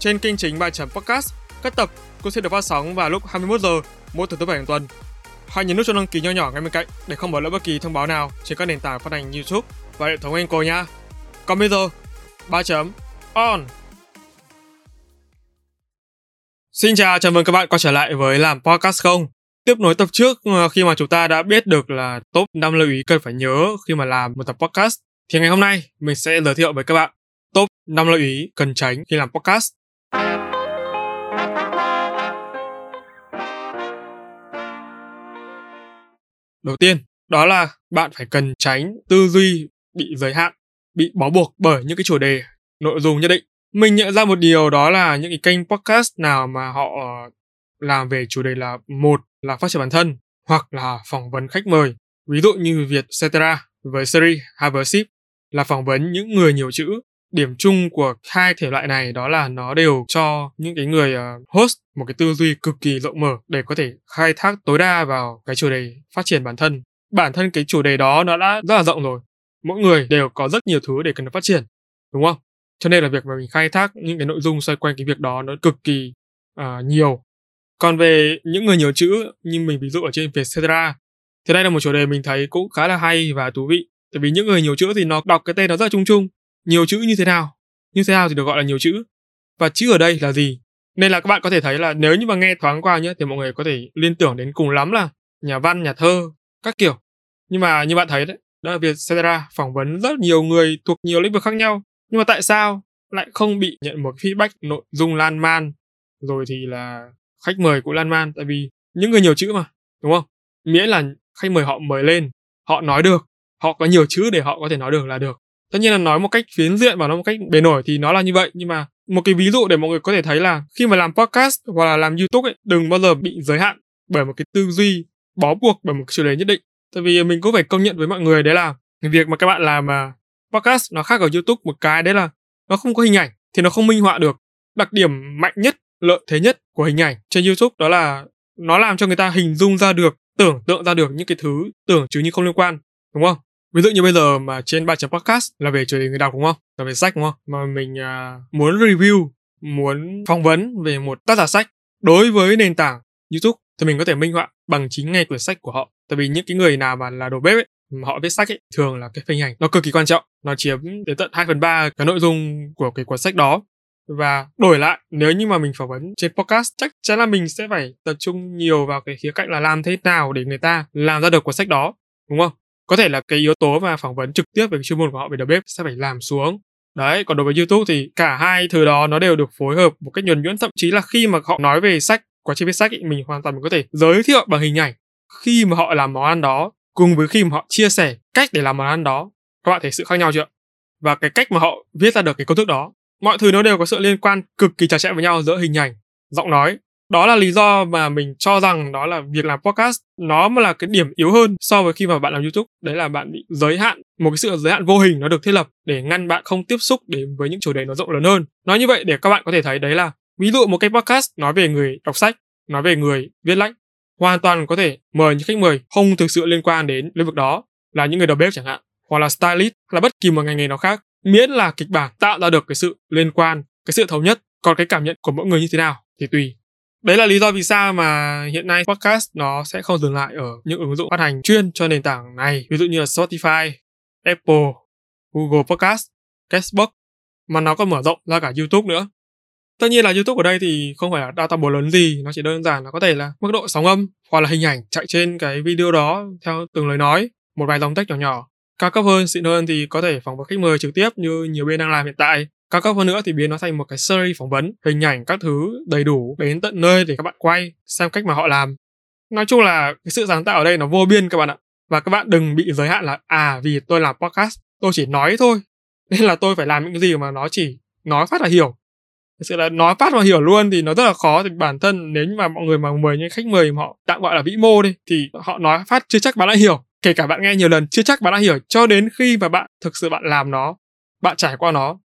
trên kênh chính bài chấm podcast, các tập cũng sẽ được phát sóng vào lúc 21 giờ mỗi thứ tư bảy hàng tuần. Hãy nhấn nút cho đăng ký nhỏ nhỏ ngay bên cạnh để không bỏ lỡ bất kỳ thông báo nào trên các nền tảng phát hành YouTube và hệ thống Anchor nha. Còn bây giờ, ba chấm on. Xin chào, chào mừng các bạn quay trở lại với làm podcast không. Tiếp nối tập trước ờ, khi mà chúng ta đã biết được là top 5 lưu ý cần phải nhớ khi mà làm một tập podcast thì ngày hôm nay mình sẽ giới thiệu với các bạn top 5 lưu ý cần tránh khi làm podcast. Đầu tiên, đó là bạn phải cần tránh tư duy bị giới hạn, bị bó buộc bởi những cái chủ đề, nội dung nhất định. Mình nhận ra một điều đó là những cái kênh podcast nào mà họ làm về chủ đề là một là phát triển bản thân hoặc là phỏng vấn khách mời. Ví dụ như Việt Cetera với series Hypership là phỏng vấn những người nhiều chữ điểm chung của hai thể loại này đó là nó đều cho những cái người ờ, host một cái tư duy cực kỳ rộng mở để có thể khai thác tối đa vào cái chủ đề phát triển bản thân. Bản thân cái chủ đề đó nó đã rất là rộng rồi. Mỗi người đều có rất nhiều thứ để cần phát triển đúng không? Cho nên là việc mà mình khai thác những cái nội dung xoay quanh cái việc đó nó cực kỳ uh, nhiều. Còn về những người nhiều chữ như mình ví dụ ở trên Vietcetera thì đây là một chủ đề mình thấy cũng khá là hay và thú vị. Tại vì những người nhiều chữ thì nó đọc cái tên nó rất là chung chung nhiều chữ như thế nào? Như thế nào thì được gọi là nhiều chữ? Và chữ ở đây là gì? Nên là các bạn có thể thấy là nếu như mà nghe thoáng qua nhé thì mọi người có thể liên tưởng đến cùng lắm là nhà văn, nhà thơ, các kiểu. Nhưng mà như bạn thấy đấy, đó là việc Cetera phỏng vấn rất nhiều người thuộc nhiều lĩnh vực khác nhau. Nhưng mà tại sao lại không bị nhận một feedback nội dung lan man? Rồi thì là khách mời cũng lan man, tại vì những người nhiều chữ mà, đúng không? Miễn là khách mời họ mời lên, họ nói được, họ có nhiều chữ để họ có thể nói được là được tất nhiên là nói một cách phiến diện và nói một cách bề nổi thì nó là như vậy, nhưng mà một cái ví dụ để mọi người có thể thấy là khi mà làm podcast hoặc là làm youtube ấy, đừng bao giờ bị giới hạn bởi một cái tư duy bó buộc, bởi một chủ đề nhất định. Tại vì mình cũng phải công nhận với mọi người đấy là việc mà các bạn làm mà podcast nó khác ở youtube một cái đấy là nó không có hình ảnh thì nó không minh họa được. Đặc điểm mạnh nhất, lợi thế nhất của hình ảnh trên youtube đó là nó làm cho người ta hình dung ra được, tưởng tượng ra được những cái thứ tưởng chứ như không liên quan, đúng không? Ví dụ như bây giờ mà trên ba chấm podcast là về chủ đề người đọc đúng không? Là về sách đúng không? Mà mình uh, muốn review muốn phỏng vấn về một tác giả sách đối với nền tảng youtube thì mình có thể minh họa bằng chính ngay quyển sách của họ. Tại vì những cái người nào mà là đầu bếp ấy mà họ viết sách ấy thường là cái hình ảnh nó cực kỳ quan trọng. Nó chiếm đến tận 2 phần ba cái nội dung của cái cuốn sách đó. Và đổi lại nếu như mà mình phỏng vấn trên podcast chắc chắn là mình sẽ phải tập trung nhiều vào cái khía cạnh là làm thế nào để người ta làm ra được cuốn sách đó đúng không? Có thể là cái yếu tố mà phỏng vấn trực tiếp về chuyên môn của họ về đầu bếp sẽ phải làm xuống. Đấy còn đối với youtube thì cả hai thứ đó nó đều được phối hợp một cách nhuần nhuyễn. Thậm chí là khi mà họ nói về sách quá trình viết sách ý, mình hoàn toàn mình có thể giới thiệu bằng hình ảnh khi mà họ làm món ăn đó cùng với khi mà họ chia sẻ cách để làm món ăn đó. Các bạn thấy sự khác nhau chưa? Và cái cách mà họ viết ra được cái công thức đó. Mọi thứ nó đều có sự liên quan cực kỳ chặt chẽ với nhau giữa hình ảnh giọng nói đó là lý do mà mình cho rằng đó là việc làm podcast nó mà là cái điểm yếu hơn so với khi mà bạn làm youtube. Đấy là bạn bị giới hạn, một cái sự giới hạn vô hình nó được thiết lập để ngăn bạn không tiếp xúc đến với những chủ đề nó rộng lớn hơn. Nói như vậy để các bạn có thể thấy đấy là ví dụ một cái podcast nói về người đọc sách nói về người viết lách, hoàn toàn có thể mời những khách mời không thực sự liên quan đến lĩnh vực đó, là những người đầu bếp chẳng hạn, hoặc là stylist là bất kỳ một ngành nghề nào khác. Miễn là kịch bản tạo ra được cái sự liên quan, cái sự thống nhất, còn cái cảm nhận của mỗi người như thế nào thì tùy. Đấy là lý do vì sao mà hiện nay podcast nó sẽ không dừng lại ở những ứng dụng phát hành chuyên cho nền tảng này, ví dụ như là Spotify, Apple, Google Podcast, Castbox, mà nó còn mở rộng ra cả YouTube nữa. Tất nhiên là YouTube ở đây thì không phải là data bồ lớn gì, nó chỉ đơn giản là có thể là mức độ sóng âm hoặc là hình ảnh chạy trên cái video đó theo từng lời nói, một vài dòng text nhỏ nhỏ. Cao cấp hơn, xịn hơn thì có thể phỏng vấn khách mời trực tiếp như nhiều bên đang làm hiện tại cao cấp hơn nữa thì biến nó thành một cái series phỏng vấn, hình ảnh các thứ đầy đủ đến tận nơi để các bạn quay, xem cách mà họ làm. Nói chung là cái sự sáng tạo ở đây nó vô biên các bạn ạ. Và các bạn đừng bị giới hạn là à vì tôi làm podcast, tôi chỉ nói thôi. Nên là tôi phải làm những cái gì mà nó chỉ nói phát là hiểu. Thực sự là nói phát mà hiểu luôn thì nó rất là khó. Thì bản thân nếu như mà mọi người mà mời những khách mời mà họ tạm gọi là vĩ mô đi, thì họ nói phát chưa chắc bạn đã hiểu. Kể cả bạn nghe nhiều lần chưa chắc bạn đã hiểu, cho đến khi mà bạn thực sự bạn làm nó, bạn trải qua nó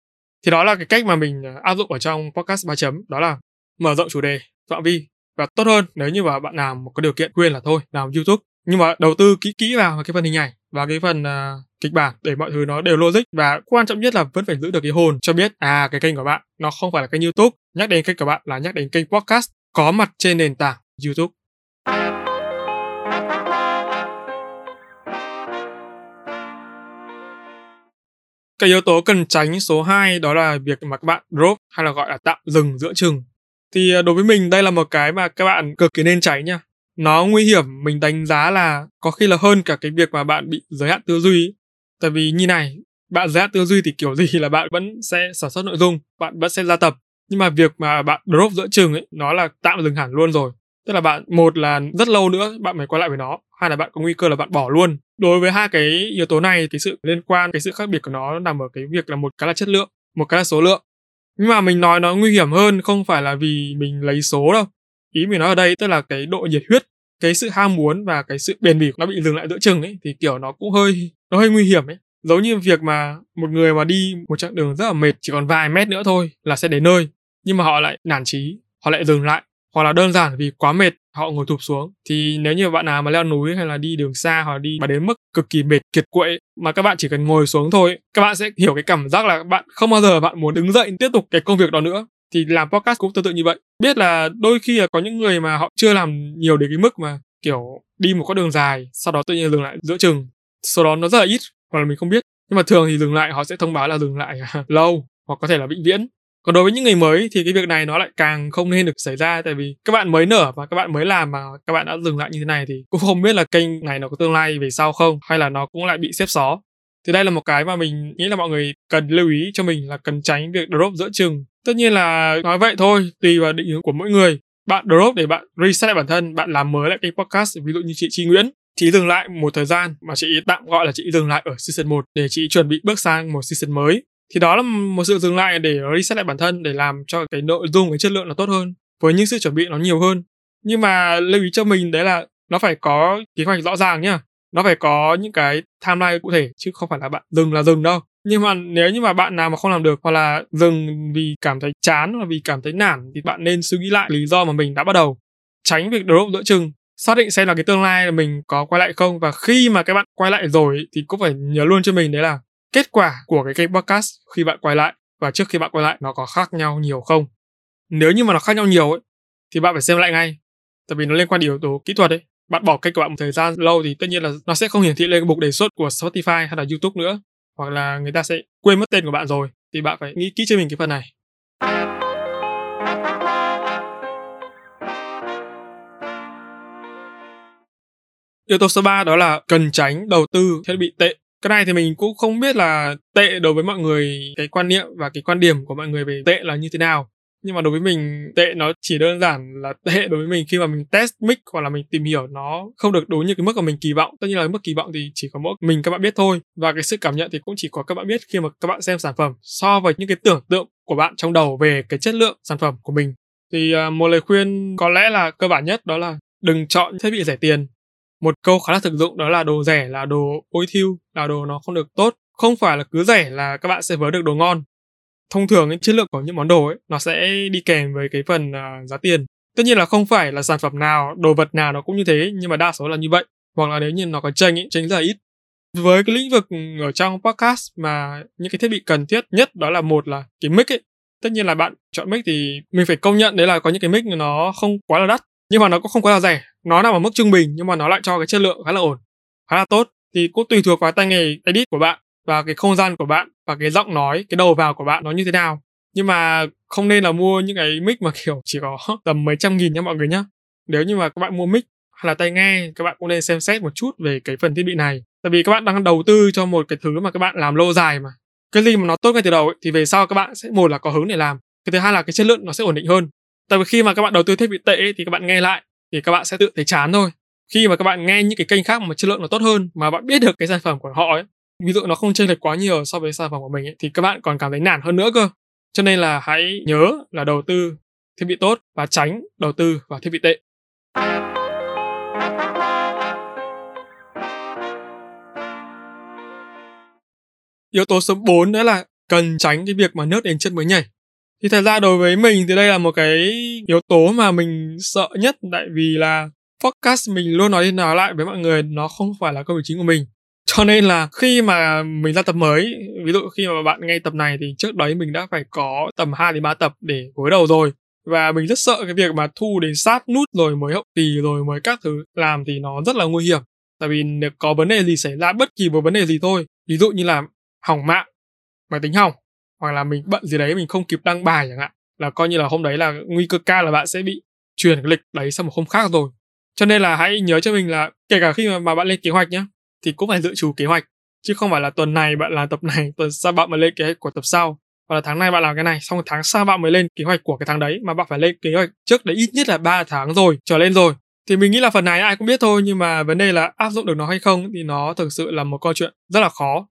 thì đó là cái cách mà mình à, áp dụng ở trong podcast 3 chấm đó là mở rộng chủ đề phạm vi và tốt hơn nếu như mà bạn làm một cái điều kiện quyền là thôi làm youtube. Nhưng mà đầu tư kỹ kỹ vào cái phần hình ảnh và cái phần uh, kịch bản để mọi thứ nó đều logic. Và quan trọng nhất là vẫn phải giữ được cái hồn cho biết à cái kênh của bạn nó không phải là kênh youtube. Nhắc đến kênh của bạn là nhắc đến kênh podcast có mặt trên nền tảng youtube. Cái yếu tố cần tránh số 2 đó là việc mà các bạn drop hay là gọi là tạm dừng giữa chừng. Thì à, đối với mình đây là một cái mà các bạn cực kỳ nên tránh nha. Nó nguy hiểm, mình đánh giá là có khi là hơn cả cái việc mà bạn bị giới hạn tư duy tại vì như này, bạn giới hạn tư duy thì kiểu gì là bạn vẫn sẽ sản xuất nội dung, bạn vẫn sẽ ra tập. Nhưng mà việc mà bạn drop giữa chừng ấy nó là tạm dừng hẳn luôn rồi tức là bạn, một là rất lâu nữa bạn phải quay lại với nó, hai là bạn có nguy cơ là bạn bỏ luôn. Đối với hai cái yếu tố này, cái sự liên quan, cái sự khác biệt của nó nằm ở cái việc là một cái là chất lượng, một cái là số lượng. Nhưng mà mình nói nó nguy hiểm hơn không phải là vì mình lấy số đâu. Ý mình nói ở đây tức là cái độ nhiệt huyết, cái sự ham muốn và cái sự bền bỉ nó bị dừng lại giữa chừng ấy, thì kiểu nó cũng hơi, nó hơi nguy hiểm ấy. Giống như việc mà một người mà đi một chặng đường rất là mệt, chỉ còn vài mét nữa thôi là sẽ đến nơi, nhưng mà họ lại nản chí, họ lại dừng lại hoặc là đơn giản vì quá mệt, họ ngồi thụp xuống. Thì nếu như bạn nào mà leo núi hay là đi đường xa hoặc là đi mà đến mức cực kỳ mệt, kiệt quệ mà các bạn chỉ cần ngồi xuống thôi, các bạn sẽ hiểu cái cảm giác là bạn không bao giờ bạn muốn đứng dậy tiếp tục cái công việc đó nữa. Thì làm podcast cũng tương tự như vậy. Biết là đôi khi là có những người mà họ chưa làm nhiều đến cái mức mà, kiểu, đi một con đường dài, sau đó tự nhiên dừng lại giữa chừng. Số đó nó rất là ít, hoặc là mình không biết. Nhưng mà thường thì dừng lại, họ sẽ thông báo là dừng lại lâu, hoặc có thể là vĩnh viễn còn đối với những người mới thì cái việc này nó lại càng không nên được xảy ra, tại vì các bạn mới nở và các bạn mới làm mà các bạn đã dừng lại như thế này thì cũng không biết là kênh này nó có tương lai về sau không, hay là nó cũng lại bị xếp xó. Thì đây là một cái mà mình nghĩ là mọi người cần lưu ý cho mình là cần tránh việc drop giữa chừng. Tất nhiên là nói vậy thôi, tùy vào định hướng của mỗi người. Bạn drop để bạn reset lại bản thân, bạn làm mới lại cái podcast, ví dụ như chị Chi Nguyễn. Chị dừng lại một thời gian mà chị tạm gọi là chị dừng lại ở season 1 để chị chuẩn bị bước sang một season mới thì đó là một sự dừng lại để reset lại bản thân, để làm cho cái nội dung, cái chất lượng nó tốt hơn, với những sự chuẩn bị nó nhiều hơn. Nhưng mà lưu ý cho mình đấy là nó phải có kế hoạch rõ ràng nhá. Nó phải có những cái timeline cụ thể, chứ không phải là bạn dừng là dừng đâu. Nhưng mà nếu như mà bạn nào mà không làm được, hoặc là dừng vì cảm thấy chán, hoặc vì cảm thấy nản, thì bạn nên suy nghĩ lại lý do mà mình đã bắt đầu. Tránh việc drop giữa chừng. Xác định xem là cái tương lai là mình có quay lại không, và khi mà các bạn quay lại rồi thì cũng phải nhớ luôn cho mình đấy là kết quả của cái kênh podcast khi bạn quay lại và trước khi bạn quay lại nó có khác nhau nhiều không? Nếu như mà nó khác nhau nhiều ấy, thì bạn phải xem lại ngay. Tại vì nó liên quan đến yếu tố kỹ thuật ấy. Bạn bỏ kênh của bạn một thời gian lâu thì tất nhiên là nó sẽ không hiển thị lên cái mục đề xuất của Spotify hay là YouTube nữa. Hoặc là người ta sẽ quên mất tên của bạn rồi, thì bạn phải nghĩ kỹ cho mình cái phần này. Yếu tố số 3 đó là cần tránh đầu tư thiết bị tệ. Cái này thì mình cũng không biết là tệ đối với mọi người, cái quan niệm và cái quan điểm của mọi người về tệ là như thế nào. Nhưng mà đối với mình, tệ nó chỉ đơn giản là tệ đối với mình khi mà mình test mic hoặc là mình tìm hiểu nó không được đúng như cái mức mà mình kỳ vọng. Tất nhiên là mức kỳ vọng thì chỉ có mỗi mình các bạn biết thôi. Và cái sự cảm nhận thì cũng chỉ có các bạn biết khi mà các bạn xem sản phẩm so với những cái tưởng tượng của bạn trong đầu về cái chất lượng sản phẩm của mình. Thì à, một lời khuyên có lẽ là cơ bản nhất đó là đừng chọn thiết bị rẻ tiền một câu khá là thực dụng đó là đồ rẻ là đồ ôi thiêu là đồ nó không được tốt. Không phải là cứ rẻ là các bạn sẽ vớ được đồ ngon. Thông thường cái chất lượng của những món đồ ấy nó sẽ đi kèm với cái phần uh, giá tiền. Tất nhiên là không phải là sản phẩm nào đồ vật nào nó cũng như thế nhưng mà đa số là như vậy. Hoặc là nếu như nó có tranh ấy tranh rất là ít. Với cái lĩnh vực ở trong podcast mà những cái thiết bị cần thiết nhất đó là một là cái mic ấy. Tất nhiên là bạn chọn mic thì mình phải công nhận đấy là có những cái mic nó không quá là đắt nhưng mà nó cũng không quá là rẻ nó nằm ở mức trung bình nhưng mà nó lại cho cái chất lượng khá là ổn khá là tốt. Thì cũng tùy thuộc vào tay nghề edit của bạn và cái không gian của bạn và cái giọng nói cái đầu vào của bạn nó như thế nào. Nhưng mà không nên là mua những cái mic mà kiểu chỉ có tầm mấy trăm nghìn nha mọi người nhá. Nếu như mà các bạn mua mic hay là tai nghe các bạn cũng nên xem xét một chút về cái phần thiết bị này. Tại vì các bạn đang đầu tư cho một cái thứ mà các bạn làm lâu dài mà. Cái gì mà nó tốt ngay từ đầu ấy, thì về sau các bạn sẽ một là có hứng để làm cái thứ hai là cái chất lượng nó sẽ ổn định hơn. Tại vì khi mà các bạn đầu tư thiết bị tệ ấy, thì các bạn nghe lại thì các bạn sẽ tự thấy chán thôi khi mà các bạn nghe những cái kênh khác mà chất lượng nó tốt hơn mà bạn biết được cái sản phẩm của họ ấy ví dụ nó không chênh lệch quá nhiều so với sản phẩm của mình ấy, thì các bạn còn cảm thấy nản hơn nữa cơ Cho nên là hãy nhớ là đầu tư thiết bị tốt và tránh đầu tư vào thiết bị tệ. Yếu tố số 4 nữa là cần tránh cái việc mà nước đến chân mới nhảy. Thì thật ra đối với mình thì đây là một cái yếu tố mà mình sợ nhất tại vì là podcast mình luôn nói đi nói lại với mọi người nó không phải là công việc chính của mình. Cho nên là khi mà mình ra tập mới, ví dụ khi mà bạn nghe tập này thì trước đấy mình đã phải có tầm 2 đến 3 tập để gối đầu rồi. Và mình rất sợ cái việc mà thu đến sát nút rồi mới hậu kỳ rồi mới các thứ làm thì nó rất là nguy hiểm. Tại vì nếu có vấn đề gì xảy ra bất kỳ một vấn đề gì thôi, ví dụ như là hỏng mạng, máy tính hỏng, hoặc là mình bận gì đấy mình không kịp đăng bài chẳng hạn, là coi như là hôm đấy là nguy cơ cao là bạn sẽ bị chuyển cái lịch đấy sang một hôm khác rồi. Cho nên là hãy nhớ cho mình là kể cả khi mà, mà bạn lên kế hoạch nhé, thì cũng phải dự trù kế hoạch chứ không phải là tuần này bạn làm tập này tuần sau bạn mới lên kế hoạch của tập sau hoặc là tháng này bạn làm cái này xong tháng sau bạn mới lên kế hoạch của cái tháng đấy mà bạn phải lên kế hoạch trước đấy ít nhất là 3 tháng rồi trở lên rồi thì mình nghĩ là phần này ai cũng biết thôi nhưng mà vấn đề là áp dụng được nó hay không thì nó thực sự là một câu chuyện rất là khó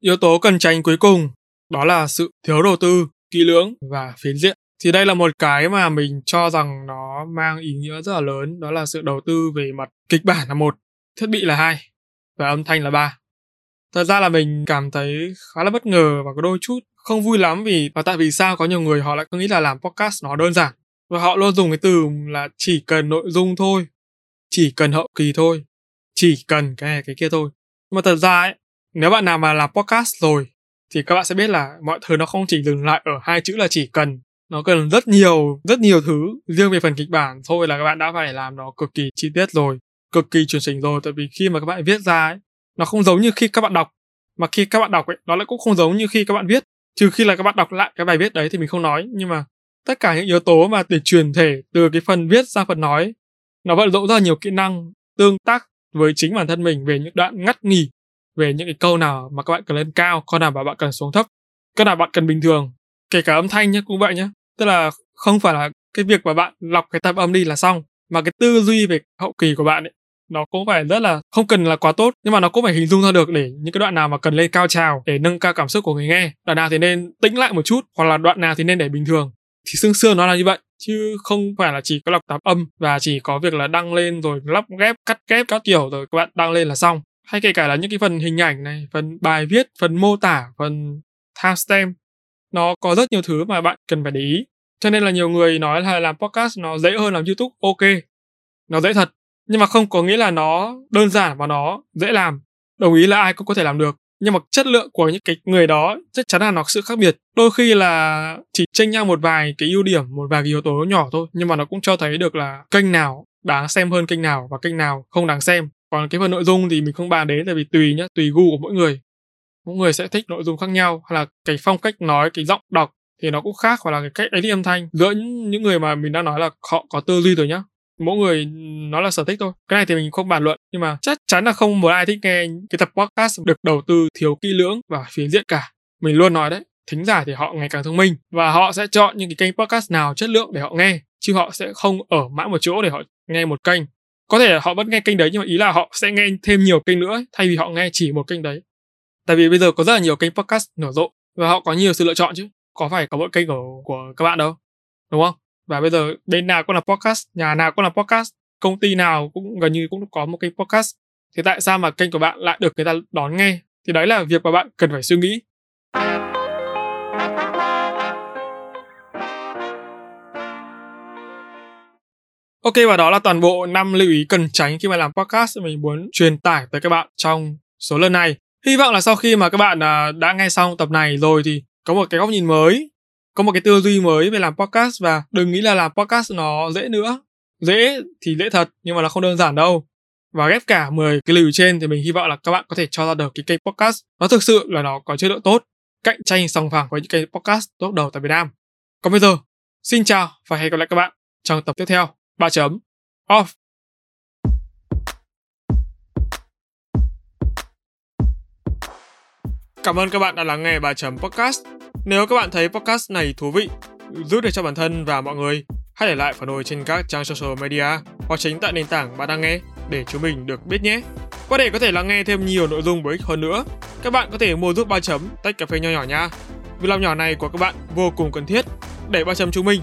yếu tố cần tránh cuối cùng đó là sự thiếu đầu tư, kỹ lưỡng và phiến diện. Thì đây là một cái mà mình cho rằng nó mang ý nghĩa rất là lớn, đó là sự đầu tư về mặt kịch bản là một, thiết bị là hai và âm thanh là ba. Thật ra là mình cảm thấy khá là bất ngờ và có đôi chút không vui lắm vì, và tại vì sao có nhiều người họ lại cứ nghĩ là làm podcast nó đơn giản và họ luôn dùng cái từ là chỉ cần nội dung thôi, chỉ cần hậu kỳ thôi, chỉ cần cái này cái kia thôi. Nhưng mà thật ra ấy nếu bạn nào mà làm podcast rồi, thì các bạn sẽ biết là mọi thứ nó không chỉ dừng lại ở hai chữ là chỉ cần. Nó cần rất nhiều rất nhiều thứ riêng về phần kịch bản. Thôi là các bạn đã phải làm nó cực kỳ chi tiết rồi, cực kỳ chuẩn chỉnh rồi. Tại vì khi mà các bạn viết ra ấy, nó không giống như khi các bạn đọc. Mà khi các bạn đọc ấy, nó lại cũng không giống như khi các bạn viết. Trừ khi là các bạn đọc lại cái bài viết đấy thì mình không nói. Nhưng mà tất cả những yếu tố mà để truyền thể từ cái phần viết ra phần nói, nó vận dụng rất là nhiều kỹ năng, tương tác với chính bản thân mình về những đoạn ngắt nghỉ về những cái câu nào mà các bạn cần lên cao, câu nào mà bạn cần xuống thấp, câu nào bạn cần bình thường. Kể cả âm thanh nhé cũng vậy nhé tức là không phải là cái việc mà bạn lọc cái tập âm đi là xong, mà cái tư duy về hậu kỳ của bạn ấy, nó cũng phải rất là, không cần là quá tốt, nhưng mà nó cũng phải hình dung ra được để những cái đoạn nào mà cần lên cao trào để nâng cao cảm xúc của người nghe. Đoạn nào thì nên tĩnh lại một chút, hoặc là đoạn nào thì nên để bình thường. Thì xương xương nó là như vậy, chứ không phải là chỉ có lọc tạp âm và chỉ có việc là đăng lên rồi lắp ghép, cắt ghép các kiểu rồi các bạn đăng lên là xong hay kể cả là những cái phần hình ảnh này, phần bài viết, phần mô tả, phần timestamp, nó có rất nhiều thứ mà bạn cần phải để ý. Cho nên là nhiều người nói là làm podcast nó dễ hơn làm youtube, ok, nó dễ thật. Nhưng mà không có nghĩa là nó đơn giản và nó dễ làm. Đồng ý là ai cũng có thể làm được, nhưng mà chất lượng của những cái người đó chắc chắn là nó có sự khác biệt. Đôi khi là chỉ tranh nhau một vài cái ưu điểm, một vài cái yếu tố nhỏ thôi, nhưng mà nó cũng cho thấy được là kênh nào đáng xem hơn kênh nào và kênh nào không đáng xem còn cái phần nội dung thì mình không bàn đến, tại vì tùy nhá, tùy gu của mỗi người. Mỗi người sẽ thích nội dung khác nhau hay là cái phong cách nói, cái giọng đọc thì nó cũng khác, hoặc là cái cách edit âm thanh. Giữa những người mà mình đang nói là họ có tư duy rồi nhá, mỗi người, nó là sở thích thôi. Cái này thì mình không bàn luận, nhưng mà chắc chắn là không một ai thích nghe cái tập podcast được đầu tư thiếu kỹ lưỡng và phiến diện cả. Mình luôn nói đấy, thính giả thì họ ngày càng thông minh và họ sẽ chọn những cái kênh podcast nào chất lượng để họ nghe, chứ họ sẽ không ở mãi một chỗ để họ nghe một kênh có thể họ vẫn nghe kênh đấy, nhưng mà ý là họ sẽ nghe thêm nhiều kênh nữa thay vì họ nghe chỉ một kênh đấy. Tại vì bây giờ có rất là nhiều kênh podcast nở rộ, và họ có nhiều sự lựa chọn chứ. Có phải có mỗi kênh của của các bạn đâu, đúng không? Và bây giờ bên nào cũng là podcast, nhà nào cũng là podcast, công ty nào cũng gần như cũng có một kênh podcast. Thì tại sao mà kênh của bạn lại được người ta đón nghe? Thì đấy là việc mà bạn cần phải suy nghĩ. Ok và đó là toàn bộ năm lưu ý cần tránh khi mà làm podcast mình muốn truyền tải tới các bạn trong số lần này. Hy vọng là sau khi mà các bạn à, đã nghe xong tập này rồi thì có một cái góc nhìn mới, có một cái tư duy mới về làm podcast và đừng nghĩ là làm podcast nó dễ nữa. Dễ thì dễ thật nhưng mà nó không đơn giản đâu. Và ghép cả 10 cái lưu ý trên thì mình hy vọng là các bạn có thể cho ra được cái kênh podcast nó thực sự là nó có chất lượng tốt, cạnh tranh sòng phẳng với những kênh podcast tốt đầu tại Việt Nam. Còn bây giờ, xin chào và hẹn gặp lại các bạn trong tập tiếp theo. Ba chấm off Cảm ơn các bạn đã lắng nghe bài chấm podcast. Nếu các bạn thấy podcast này thú vị, giúp được cho bản thân và mọi người, hãy để lại phản hồi trên các trang social media hoặc chính tại nền tảng bạn đang nghe để chúng mình được biết nhé. Và để có thể lắng nghe thêm nhiều nội dung bổ ích hơn nữa, các bạn có thể mua giúp ba chấm tách cà phê nho nhỏ nha. Việc làm nhỏ này của các bạn vô cùng cần thiết để ba chấm chúng mình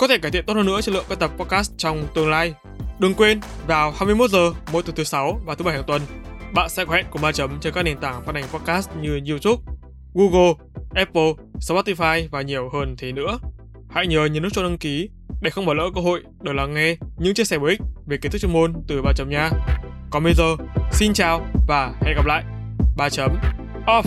có thể cải thiện tốt hơn nữa chất lượng các tập podcast trong tương lai. Đừng quên, vào 21 giờ mỗi tuần thứ sáu và thứ bảy hàng tuần, bạn sẽ có hẹn cùng ba chấm trên các nền tảng phát hành podcast như YouTube, Google, Apple, Spotify và nhiều hơn thế nữa. Hãy nhớ nhấn nút cho đăng ký để không bỏ lỡ cơ hội được lắng nghe những chia sẻ bổ ích về kiến thức chuyên môn từ ba chấm nha. Còn bây giờ, xin chào và hẹn gặp lại. ba chấm off